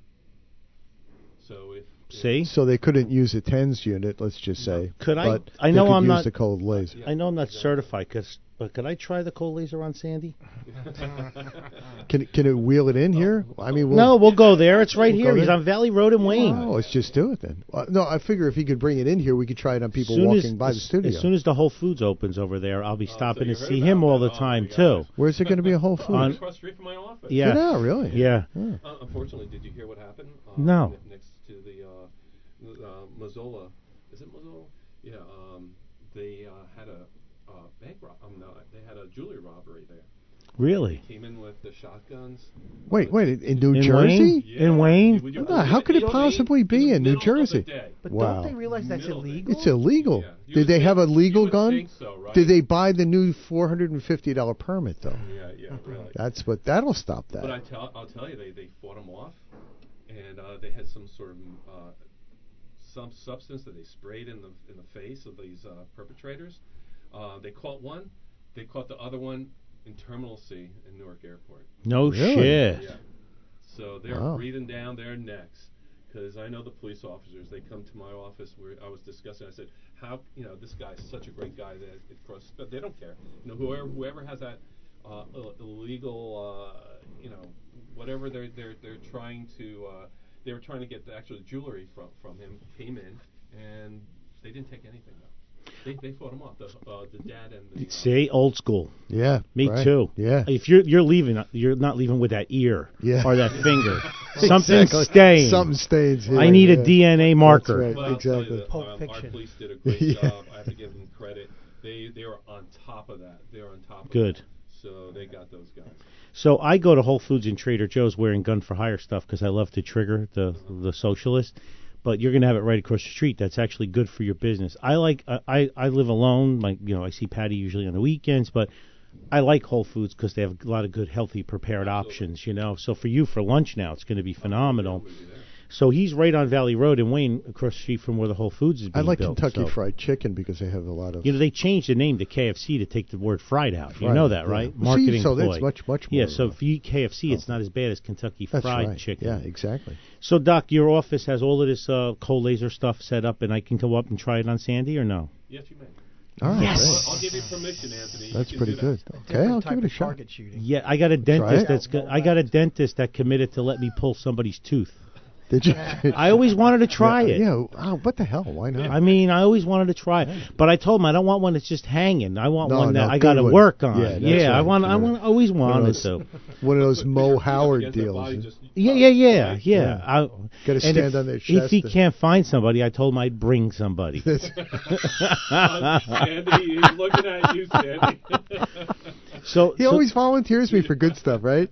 So if if- See? So they couldn't use a TENS unit, let's just say. Could I- but I they know I'm use not- the cold laser. Yeah. I know I'm not Exactly. certified, 'cause- but could I try the cold laser on Sandy? [laughs] Can can it wheel it in here? I mean, we'll, no, we'll go there. It's right We'll here. go He's on Valley Road in Wayne. Oh, let's just do it then. Uh, no, I figure if he could bring it in here, we could try it on people Soon walking as, by the studio. As soon as the Whole Foods opens over there, I'll be Oh, so stopping to see him all the Oh, time my too. gosh. [laughs] Where's it going to be a Whole Right Foods? across the street from my office. Yeah. Yeah, really? Yeah. Yeah. Uh, unfortunately, did you hear what happened? Uh, No. ne- next to the uh, uh, Mazzola, is it Mazzola? Yeah. Um, they uh, had a uh, bank rob. Um, no, they had a jewelry robbery there. Really? Came in with the shotguns. Wait, wait, in New In Jersey? Wayne? In Wayne? Would you No, how could it possibly be in New the middle of the Jersey? day. But Wow. don't they realize that's Middle illegal? It's illegal. Yeah. Did would they think- have a legal gun? think so, right? Did they buy the new four hundred and fifty dollar permit though? Yeah, yeah, really. That's what that'll stop that. But I tell, I'll tell you, they, they fought them off, and uh, they had some sort of uh, some substance that they sprayed in the in the face of these uh, perpetrators. Uh, they caught one. They caught the other one in Terminal C in Newark Airport. No Really? shit. Yeah. So they're Wow. breathing down their necks because I know the police officers. They come to my office where I was discussing. I said, "How you know this guy's such a great guy that it crossed." But they don't care. You know, whoever whoever has that uh, illegal, uh, you know, whatever they're they're they're trying to. Uh, they were trying to get the actual jewelry from from him. Came in and they didn't take anything though. They they fought him off. The uh, the dad and the uh, See, old school. Yeah. Me right. too. Yeah. If you're you're leaving, you're not leaving with that ear Yeah. or that finger. Something's [laughs] Exactly. staying. Something stains. Here. I need a. DNA marker. right. Well, I'll tell you exactly. that, Pulp um, our police did a great [laughs] Yeah. job. I have to give them credit. They they were on top of that. They were on top of Good. That. So they got those guys. So I go to Whole Foods and Trader Joe's wearing gun for hire stuff because I love to trigger the the socialist. But you're gonna have it right across the street. That's actually good for your business. I like I I, I live alone. Like you know, I see Patty usually on the weekends, but I like Whole Foods because they have a lot of good, healthy, prepared options. You know, so for you for lunch now, it's going to be phenomenal. So he's right on Valley Road in Wayne, across the street from where the Whole Foods is being I like built. Kentucky so- Fried Chicken because they have a lot of. You know, they changed the name to KFC to take the word fried out. You know that, yeah. right? Well, see, Marketing so that's ploy. much- much Yeah, so if you eat KFC, it's not as bad as Kentucky That's Fried right. Chicken. Yeah, exactly. So, Doc, your office has all of this uh, cold laser stuff set up, and I can go up and try it on Sandy, or no? Yes, you may. All right. Yes. great. I'll, I'll give you permission, Anthony. That's pretty do good. Okay, I'll give it a shot. target shooting. Yeah, I got a dentist it? that's go- I got a dentist that committed to let me pull somebody's tooth. Did you? I always wanted to try yeah, it. Yeah. Oh, what the hell? Why not? I mean, I always wanted to try it, but I told him I don't want one that's just hanging. I want No, one that no, I got to good one. work on. Yeah, that's I right, want. I yeah. want. always One wanted those- to. [laughs] One of those Put Mo your feet up Howard deals. just- Yeah, yeah, yeah, yeah. Yeah. I, Gotta and stand if, on their chest. If he and- can't find somebody, I told him I'd bring somebody. [laughs] [laughs] Sandy, he's looking at you, Sandy. So He so, always volunteers me for good stuff, right?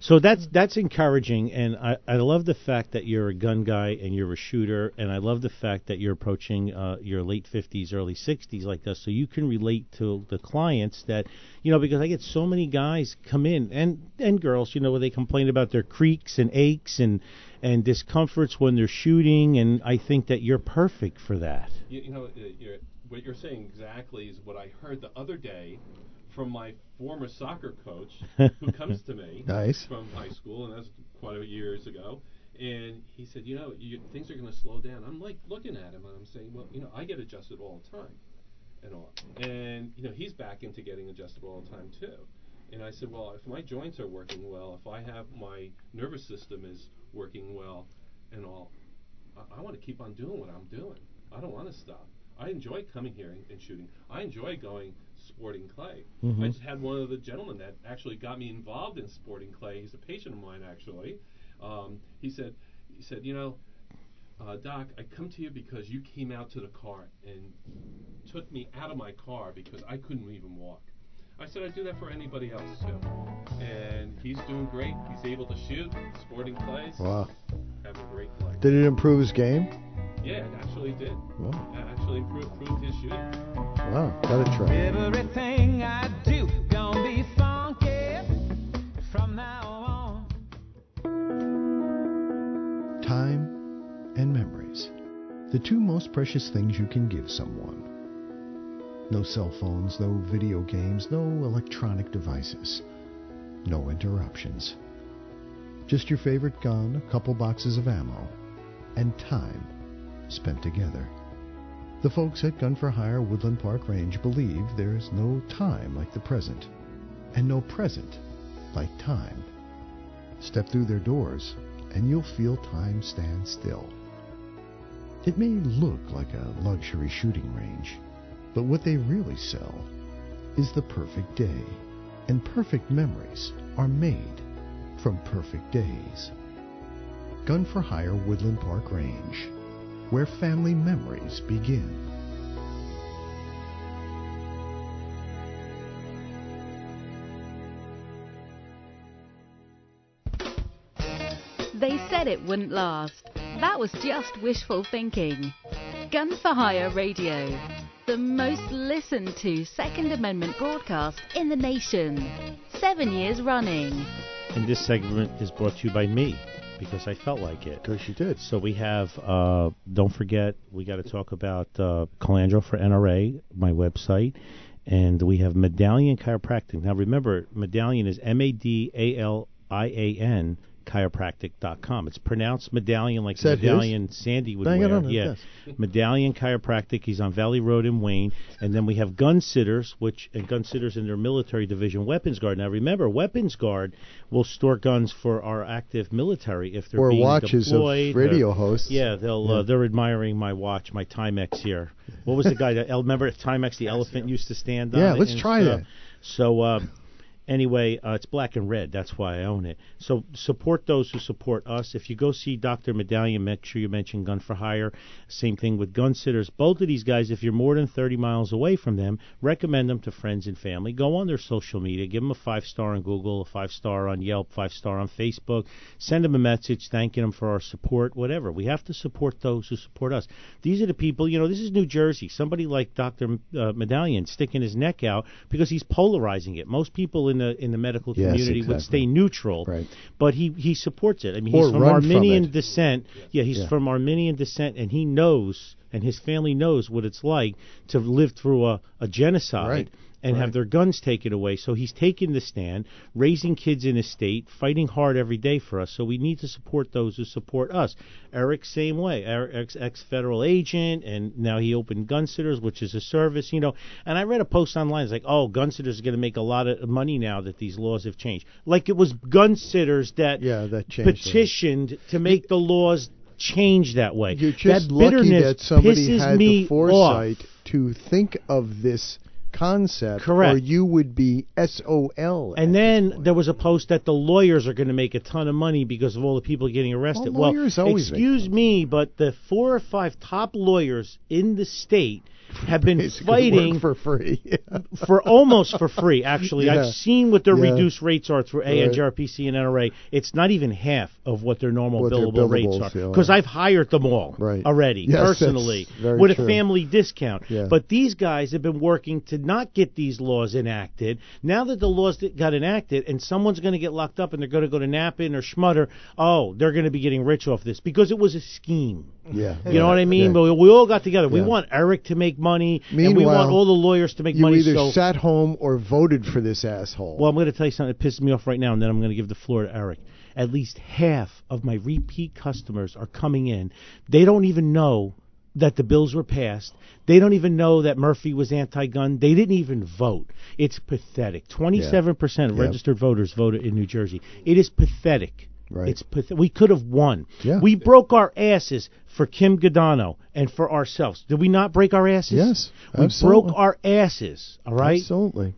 so that's that's encouraging, and I I love the fact that you're a gun guy and you're a shooter, and I love the fact that you're approaching uh, your late fifties, early sixties like us, so you can relate to the clients that you know because I get so many guys come in and and girls, you know, where they complain about their creaks and aches and and discomforts when they're shooting, and I think that you're perfect for that. you, you know, uh, you're, what you're saying exactly is what I heard the other day from my former soccer coach, [laughs] who comes to me Nice. from high school, and that's quite a few years ago. And he said, you know, you, things are going to slow down. I'm like looking at him, and I'm saying, well, you know, I get adjusted all the time, and all. And you know, he's back into getting adjusted all the time too. And I said, well, if my joints are working well, if I have my nervous system is working well, and all, I, I want to keep on doing what I'm doing. I don't want to stop. I enjoy coming here and, and shooting. I enjoy going sporting clay. I just had one of the gentlemen that actually got me involved in sporting clay. He's a patient of mine actually. Um, he said, he said, you know, uh, Doc, I come to you because you came out to the car and took me out of my car because I couldn't even walk. I said I'd do that for anybody else too. And he's doing great. He's able to shoot sporting clays. Wow. Having a great life. Did it improve his game? Yeah, it actually did. Wow. It actually improved, improved his shooting. Wow. Gotta try. Everything I do gonna be funky from now on. Time and memories. The two most precious things you can give someone. No cell phones, no video games, no electronic devices. No interruptions. Just your favorite gun, a couple boxes of ammo, and time spent together. The folks at Gun for Hire Woodland Park Range believe there's no time like the present, and no present like time. Step through their doors, and you'll feel time stand still. It may look like a luxury shooting range, but what they really sell is the perfect day, and perfect memories are made from perfect days. Gun for Hire Woodland Park Range, where family memories begin. They said it wouldn't last. That was just wishful thinking. Gun for Hire Radio, the most listened to Second Amendment broadcast in the nation. Seven years running. And this segment is brought to you by me because I felt like it. Because you did. So we have, uh, don't forget, we got to talk about uh, Colandro for NRA, my website, and we have Madalian Chiropractic. Now remember, Madalian is M A D A L I A N Chiropractic.com. It's pronounced medallion like that his? medallion Sandy would wear. it, yeah, yes. Madalian Chiropractic. He's on Valley Road in Wayne, and then we have Gun Sitters, which and Gun Sitters in their military division, Weapons Guard. Now remember, Weapons Guard will store guns for our active military if they're Or being watches of deployed. or- radio hosts. Yeah, they'll Uh, they're admiring my watch, my Timex here. What was the guy that remember Timex the elephant used to stand on? Yeah, let's try stuff? that. So uh, anyway, uh, it's black and red. That's why I own it. So support those who support us. If you go see Dr. Madalian, make sure you mention Gun for Hire. Same thing with Gun Sitters. Both of these guys, if you're more than 30 miles away from them, recommend them to friends and family. Go on their social media. Give them a five star on Google, a five star on Yelp, five star on Facebook. Send them a message thanking them for our support, whatever. We have to support those who support us. These are the people, you know, this is New Jersey. Somebody like Dr. Uh, Madalian sticking his neck out because he's polarizing it. Most people in the in the medical Yes, community would stay neutral, Right. but he he supports it. I mean, Or he's from run from Armenian descent. Yeah, he's Yeah. from Armenian descent, and he knows, and his family knows what it's like to live through a, a genocide. Right. And have their guns taken away. So he's taking the stand, raising kids in his state, fighting hard every day for us. So we need to support those who support us. Eric, same way. Eric's ex federal agent, and now he opened Gun Sitters, which is a service, you know. And I read a post online. It's like, oh, Gun Sitters are going to make a lot of money now that these laws have changed. Like it was Gun Sitters that Yeah, that petitioned to make the laws change that way. You're just that lucky bitterness that somebody had me the foresight off. to think of this concept, Correct. or you would be SOL. And then there was a post that the lawyers are going to make a ton of money because of all the people getting arrested. Well, lawyers always excuse me, but the four or five top lawyers in the state have been Basically fighting for free. [laughs] [laughs] for almost for free. Actually, Yeah. I've seen what their Yeah. reduced rates are through Right. ANJRPC and NRA. It's not even half of what their normal What billable rates are. yeah. Because I've hired them all Right. already Yes, personally with true. a family discount. Yeah. But these guys have been working to not get these laws enacted. Now that the laws that got enacted, and someone's going to get locked up, and they're going to go to Nappen or Schmutter, oh, they're going to be getting rich off this because it was a scheme. yeah. You know what I mean? Yeah. But we all got together. We want Eric to make money, and we Meanwhile, want all the lawyers to make You money. either so sat home or voted for this asshole. well, I'm going to tell you something that pisses me off right now, and then I'm going to give the floor to Eric. At least half of my repeat customers are coming in. They don't even know that the bills were passed. They don't even know that Murphy was anti-gun. They didn't even vote. It's pathetic. 27% of Yeah. registered voters voted in New Jersey. It is pathetic. Right. It's path- we could have won. Yeah. We broke our asses for Kim Guadagno and for ourselves. Did we not break our asses? Yes, We absolutely. broke our asses, all right? Absolutely.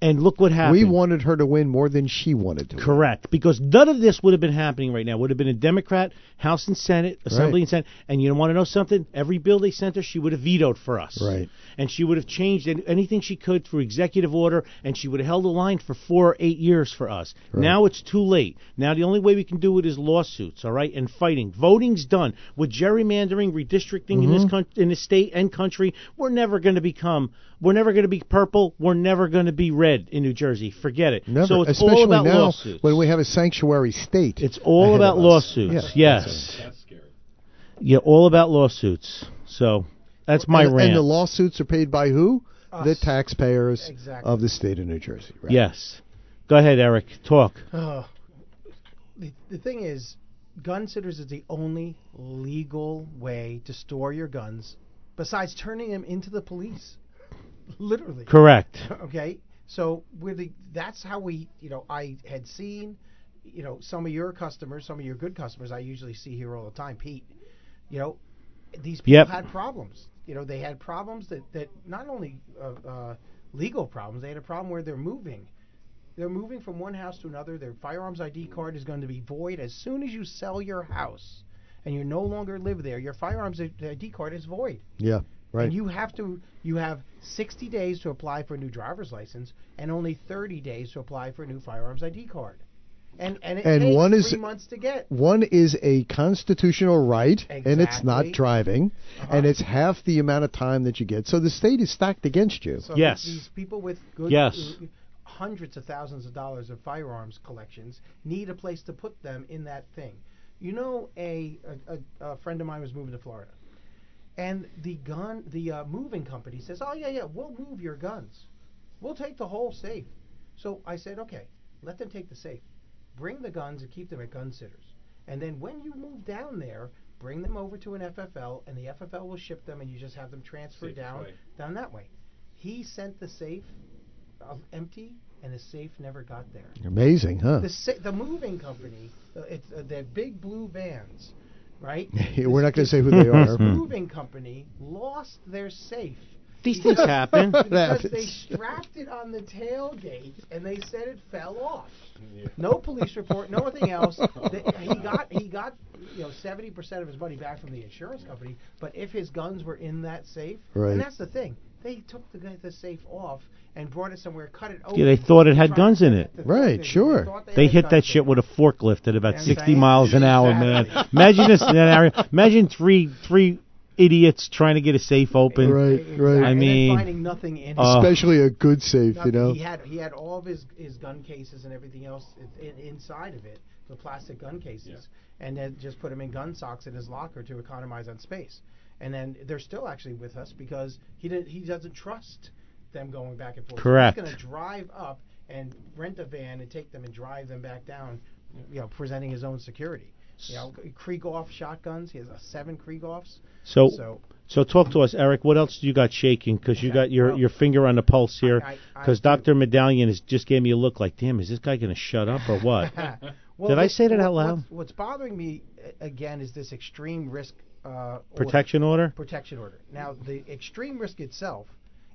And look what happened. We wanted her to win more than she wanted to. win. Correct, because none of this would have been happening right now. Would have been a Democrat, House and Senate, Assembly Right. and Senate. And you don't want to know something? Every bill they sent her, she would have vetoed for us. Right. And she would have changed anything she could through executive order, and she would have held the line for four or eight years for us. Right. Now it's too late. Now the only way we can do it is lawsuits, all right, and fighting. Voting's done. With gerrymandering, redistricting in this Mm-hmm. in this state and country, we're never going to become. We're never going to be purple. We're never going to be red in New Jersey. Forget it. Never. So it's Especially all about now lawsuits. when we have a sanctuary state. It's all about lawsuits. Yeah. yes. That's scary. Yeah, all about lawsuits. So that's my and, rant. and the lawsuits are paid by who? The taxpayers Exactly. of the state of New Jersey. Right? Yes. Go ahead, Eric. Talk. Uh, the, the thing is, gun sitters is the only legal way to store your guns besides turning them into the police. Literally. Correct. Okay? So the, that's how we, you know, I had seen, you know, some of your customers, some of your good customers I usually see here all the time, Pete, you know, these people Yep. had problems. You know, they had problems that, that not only uh, uh, legal problems, they had a problem where they're moving. They're moving from one house to another. Their firearms ID card is going to be void as soon as you sell your house and you no longer live there. Your firearms ID card is void. Yeah. Right. And you have to you have 60 days to apply for a new driver's license and only 30 days to apply for a new firearms ID card. And and it And takes one is- three months to get. One is a constitutional right, and it's not driving, Uh-huh. and it's half the amount of time that you get. So the state is stacked against you. So Yes. these people with good Yes. uh, hundreds of thousands of dollars of firearms collections need a place to put them in that thing. You know, a a, a, a friend of mine was moving to Florida, and the gun the uh, moving company says, "Oh yeah, yeah, we'll move your guns. We'll take the whole safe." So I said, "Okay, let them take the safe, bring the guns and keep them at gun sitters. And then when you move down there, bring them over to an FFL, and the FFL will ship them, and you just have them transferred Safest down way. down that way. He sent the safe uh, empty, and the safe never got there. Amazing, huh? The sa- the moving company, uh, it's uh, they're big blue vans, right? [laughs] We're not going to say who they [laughs] are. This moving company lost their safe. These things happen. [laughs] Because they strapped it on the tailgate and they said it fell off. Yeah. No police report, no nothing else. The- he got he got you know seventy percent of his money back from the insurance company. But if his guns were in that safe, Right. and that's the thing, they took the, the safe off and brought it somewhere, cut it open. Yeah, they thought it had guns in it. Right, thing. sure. thought They had hit that in shit with a forklift at about I'm 60 saying? miles an hour, man. Imagine this scenario. [laughs] Imagine three three idiots trying to get a safe open. Right, Exactly. right. I And mean, finding nothing in it. uh, Especially a good safe, you know. He had he had all of his, his gun cases and everything else inside of it, the plastic gun cases, and then just put them in gun socks in his locker to economize on space. And then they're still actually with us because he didn't he doesn't trust them going back and forth. So Correct. he's going to drive up and rent a van and take them and drive them back down, you know, presenting his own security. You know, Krieghoff shotguns. He has a seven Krieghoffs. So, So so talk to us, Eric. What else do you got shaking? Because you Okay, got your, well, your finger on the pulse here. Because Doctor Madalian has just gave me a look like, damn, is this guy going to shut up or what? [laughs] Well, Did I say that out loud? What's, what's bothering me again is this extreme risk uh, order- Protection order. protection order. Now, the extreme risk itself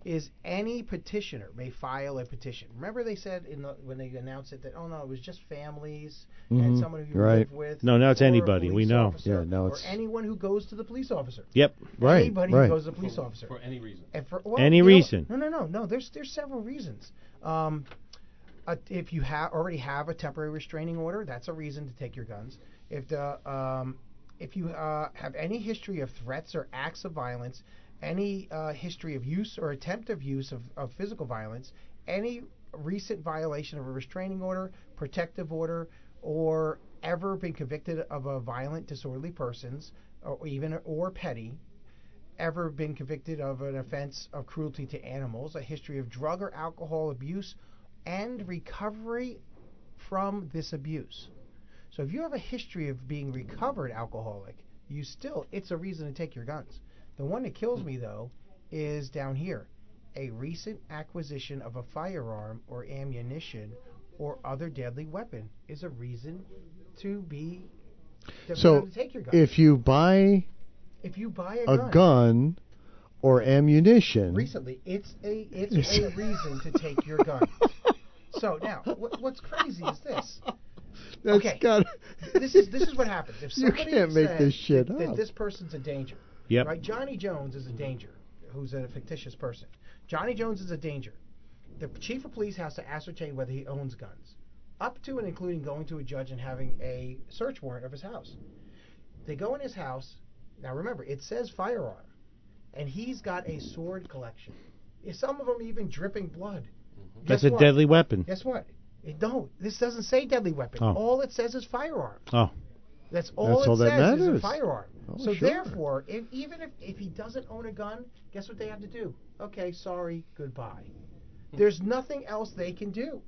is any petitioner may file a petition. Remember, they said in the, when they announced it that oh no, it was just families and Mhm, someone who you right. live with. No, now it's anybody, we know. officer, Yeah, now or it's- anyone who goes to the police officer. Yep. Right, Anybody right. who goes to the police officer. For any reason. And for, well, Any you know- reason. no, no, no, no. There's there's several reasons. Um, uh, if you have already have a temporary restraining order, that's a reason to take your guns. If the um, if you uh, have any history of threats or acts of violence, any uh, history of use or attempt of use of, of physical violence, any recent violation of a restraining order, protective order, or ever been convicted of a violent, disorderly persons, or even or petty, ever been convicted of an offense of cruelty to animals, a history of drug or alcohol abuse, and recovery from this abuse. So if you have a history of being recovered alcoholic, you still it's a reason to take your guns. The one that kills me though is down here. A recent acquisition of a firearm or ammunition or other deadly weapon is a reason to be to, So, take your gun. If you buy if you buy a, a gun, gun or ammunition, recently, it's a it's a reason to take your gun. [laughs] So now, what, what's crazy is this. that's okay. got. This is this is what happens. If [laughs] You somebody can't make says this shit that, that up. this person's a danger, Yep. right? Johnny Jones is a danger, who's a fictitious person. Johnny Jones is a danger. The chief of police has to ascertain whether he owns guns, up to and including going to a judge and having a search warrant of his house. They go in his house. Now remember, it says firearm, and he's got a sword collection. Some of them even dripping blood. Mm-hmm. That's Guess a what? deadly weapon. Guess what? It don't. This doesn't say deadly weapon. Oh. All it says is firearm. Oh. That's all That's it all that says is a firearm. Oh, so sure. therefore, if, even if, if he doesn't own a gun, guess what they have to do? Okay, sorry, goodbye. Hmm. There's nothing else they can do.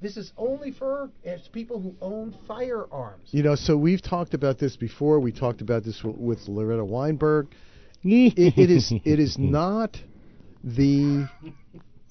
This is only for it's people who own firearms. You know, so we've talked about this before. We talked about this w- with Loretta Weinberg. [laughs] It, it is it is not the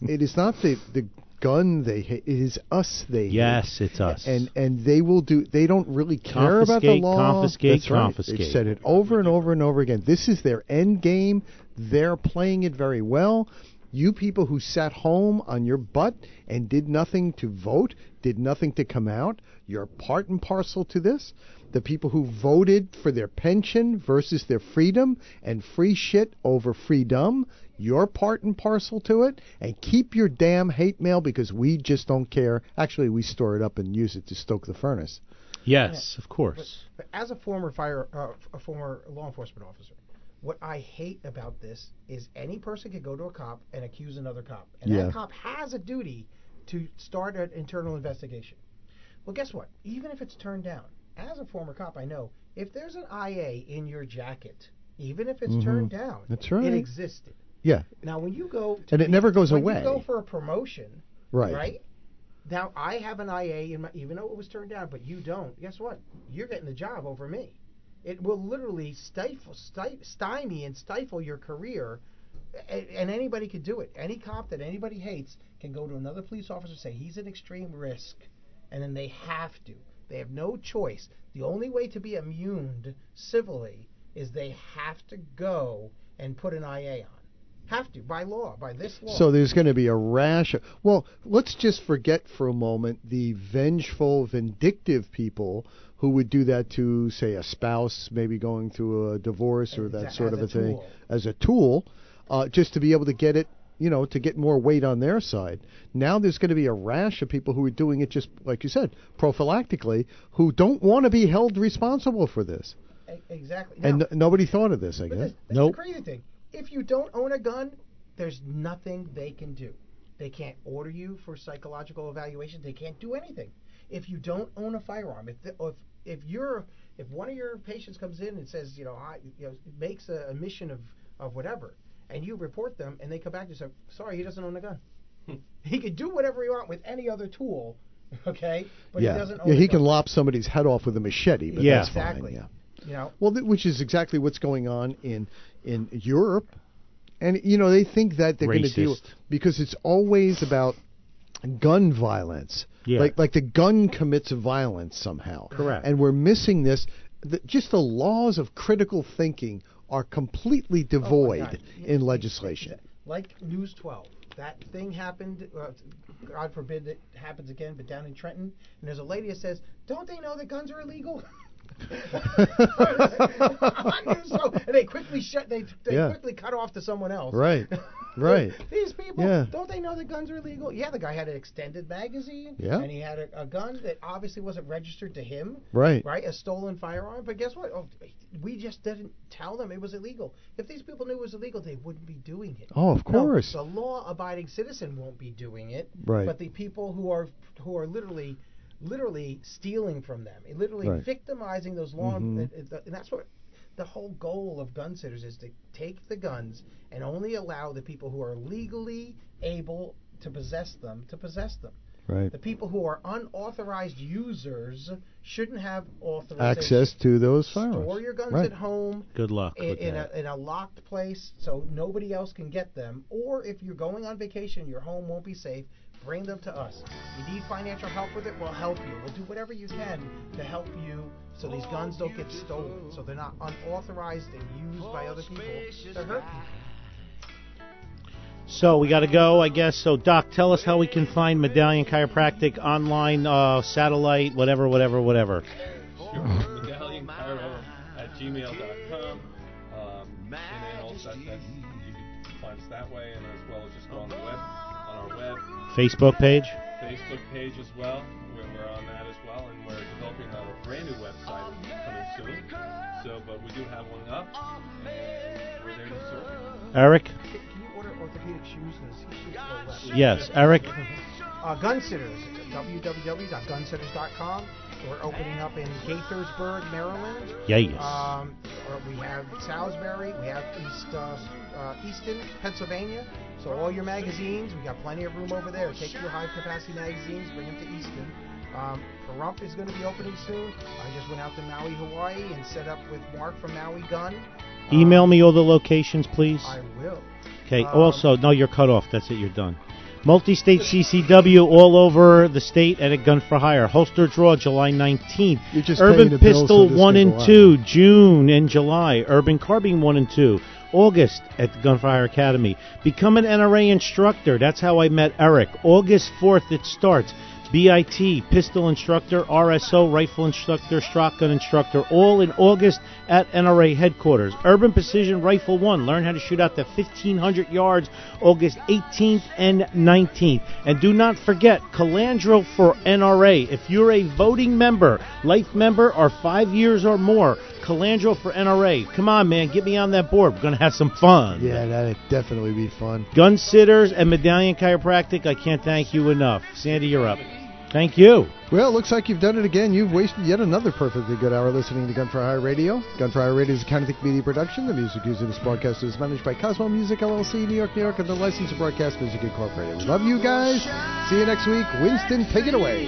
it is not the the gun they hate. It is us they hate. Yes, it's us. And and they will do. They don't really care about the law. confiscate, That's right. confiscate. They've said it over and over and over again. This is their end game. They're playing it very well. You people who sat home on your butt and did nothing to vote, did nothing to come out, you're part and parcel to this. The people who voted for their pension versus their freedom and free shit over freedom, you're part and parcel to it. And keep your damn hate mail because we just don't care. Actually, we store it up and use it to stoke the furnace. yes, of course. But as a former fire, uh, a former law enforcement officer, what I hate about this is any person can go to a cop and accuse another cop, and Yeah. that cop has a duty to start an internal investigation. Well, guess what? Even if it's turned down, as a former cop, I know if there's an IA in your jacket, even if it's Mhm. turned down, That's right. it existed. Yeah, Now, when you go And it never goes when away. you go for a promotion, right. right? Now I have an IA, in my, even though it was turned down, but you don't. Guess what? You're getting the job over me. It will literally stifle, sti- stymie, and stifle your career. A- And anybody could do it. Any cop that anybody hates can go to another police officer and say he's an extreme risk, and then they have to. They have no choice. The only way to be immune civilly is they have to go and put an IA on. Have to by law, by this law. So there's going to be a rash. Of, well, let's just forget for a moment the vengeful, vindictive people who would do that to, say, a spouse, maybe going through a divorce or that sort as of a thing, tool. as a tool, uh, just to be able to get it, you know, to get more weight on their side. Now there's going to be a rash of people who are doing it just, like you said, prophylactically, who don't want to be held responsible for this. Exactly. And n- nobody thought of this, I guess. this, this is crazy thing. If you don't own a gun, there's nothing they can do. They can't order you for psychological evaluation. They can't do anything. If you don't own a firearm, if the, if if you're if one of your patients comes in and says, you know, I you know makes a, a mission of of whatever, and you report them, and they come back and say, sorry, he doesn't own a gun. Hmm. he could do whatever he want with any other tool, okay? But yeah, he doesn't own yeah, a he gun. can lop somebody's head off with a machete, but Yeah. that's fine. Exactly. Yeah. You know, Well, th- which is exactly what's going on in in Europe, and you know they think that they're going to deal Racist. because it's always about gun violence. Yeah. Like like the gun commits violence somehow. Correct. And we're missing this. The, just the laws of critical thinking are completely Oh devoid God. in legislation. like News 12. That thing happened. Uh, God forbid it happens again, but down in Trenton, and there's a lady that says, "Don't they know that guns are illegal?" [laughs] 12, and they quickly shut. They they Yeah. quickly cut off to someone else. Right. [laughs] Right. These people, Yeah. don't they know that guns are illegal? Yeah, the guy had an extended magazine, Yeah. and he had a, a gun that obviously wasn't registered to him, Right. right? A stolen firearm. But guess what? Oh, we just didn't tell them it was illegal. If these people knew it was illegal, they wouldn't be doing it. Oh, of No, course. the law-abiding citizen won't be doing it. Right. But the people who are who are literally, literally stealing from them, literally Right. victimizing those law, Mhm. and, and that's what the whole goal of gun sitters is to take the guns and only allow the people who are legally able to possess them to possess them. Right. The people who are unauthorized users shouldn't have authorization. Access to those firearms. Store your guns Right. at home Good luck in, with in that. a, in a locked place so nobody else can get them. Or if you're going on vacation, your home won't be safe, bring them to us. You need financial help with it, we'll help you. We'll do whatever you can to help you so these guns don't get stolen, so they're not unauthorized and used by other people to hurt people. So we got to go, I guess. So Doc, tell us how we can find Madalian Chiropractic online, uh, satellite, whatever, whatever, whatever. Sure. [laughs] Madalian Chiro at gmail.com. Facebook page. Facebook page as well. We're, we're on that as well, and we're developing a brand new website coming soon. So, but we do have one up, and we're there to serve. Eric. Can, can you order orthopedic shoes? 'Cause his shoes go left. Yes, Eric. Uh, Gunsitters, www.gunsitters.com. We're opening up in Gaithersburg, Maryland. Yeah, Yes. Um, or we have Salisbury. We have East uh, uh, Easton, Pennsylvania. So all your magazines, we got plenty of room over there. Take your high capacity magazines, bring them to Easton. Um, Pahrump is going to be opening soon. I just went out to Maui, Hawaii, and set up with Mark from Maui Gun. Email me all the locations, please. I will. Okay. Um, also, no, you're cut off. That's it. You're done. Multi-state CCW all over the state and at Gun for Hire. Holster Draw July 19th. You're just Urban paying the bills Pistol so 1 and 2, June and July. Urban Carbine 1 and 2. August at the Gunfire Academy. Become an NRA instructor. That's how I met Eric. August 4th it starts. BIT, pistol instructor, RSO, rifle instructor, shotgun instructor, all in August at NRA headquarters. Urban Precision Rifle 1, learn how to shoot out to 1500 yards August 18th and 19th. And do not forget, Colandro for NRA. If you're a voting member, life member, or five years or more, Colandro for NRA. Come on, man, get me on that board. We're going to have some fun. Yeah, that'd definitely be fun. Gun Sitters and Madalian Chiropractic, I can't thank you enough. Sandy, you're up. Thank you. Well, it looks like you've done it again. You've wasted yet another perfectly good hour listening to Gunfire Radio. Gunfire Radio is a Counterthink Media production. The music used in this broadcast is managed by Cosmo Music LLC, New York, New York, and the license to broadcast music incorporated. We love you guys. See you next week. Winston, take it away.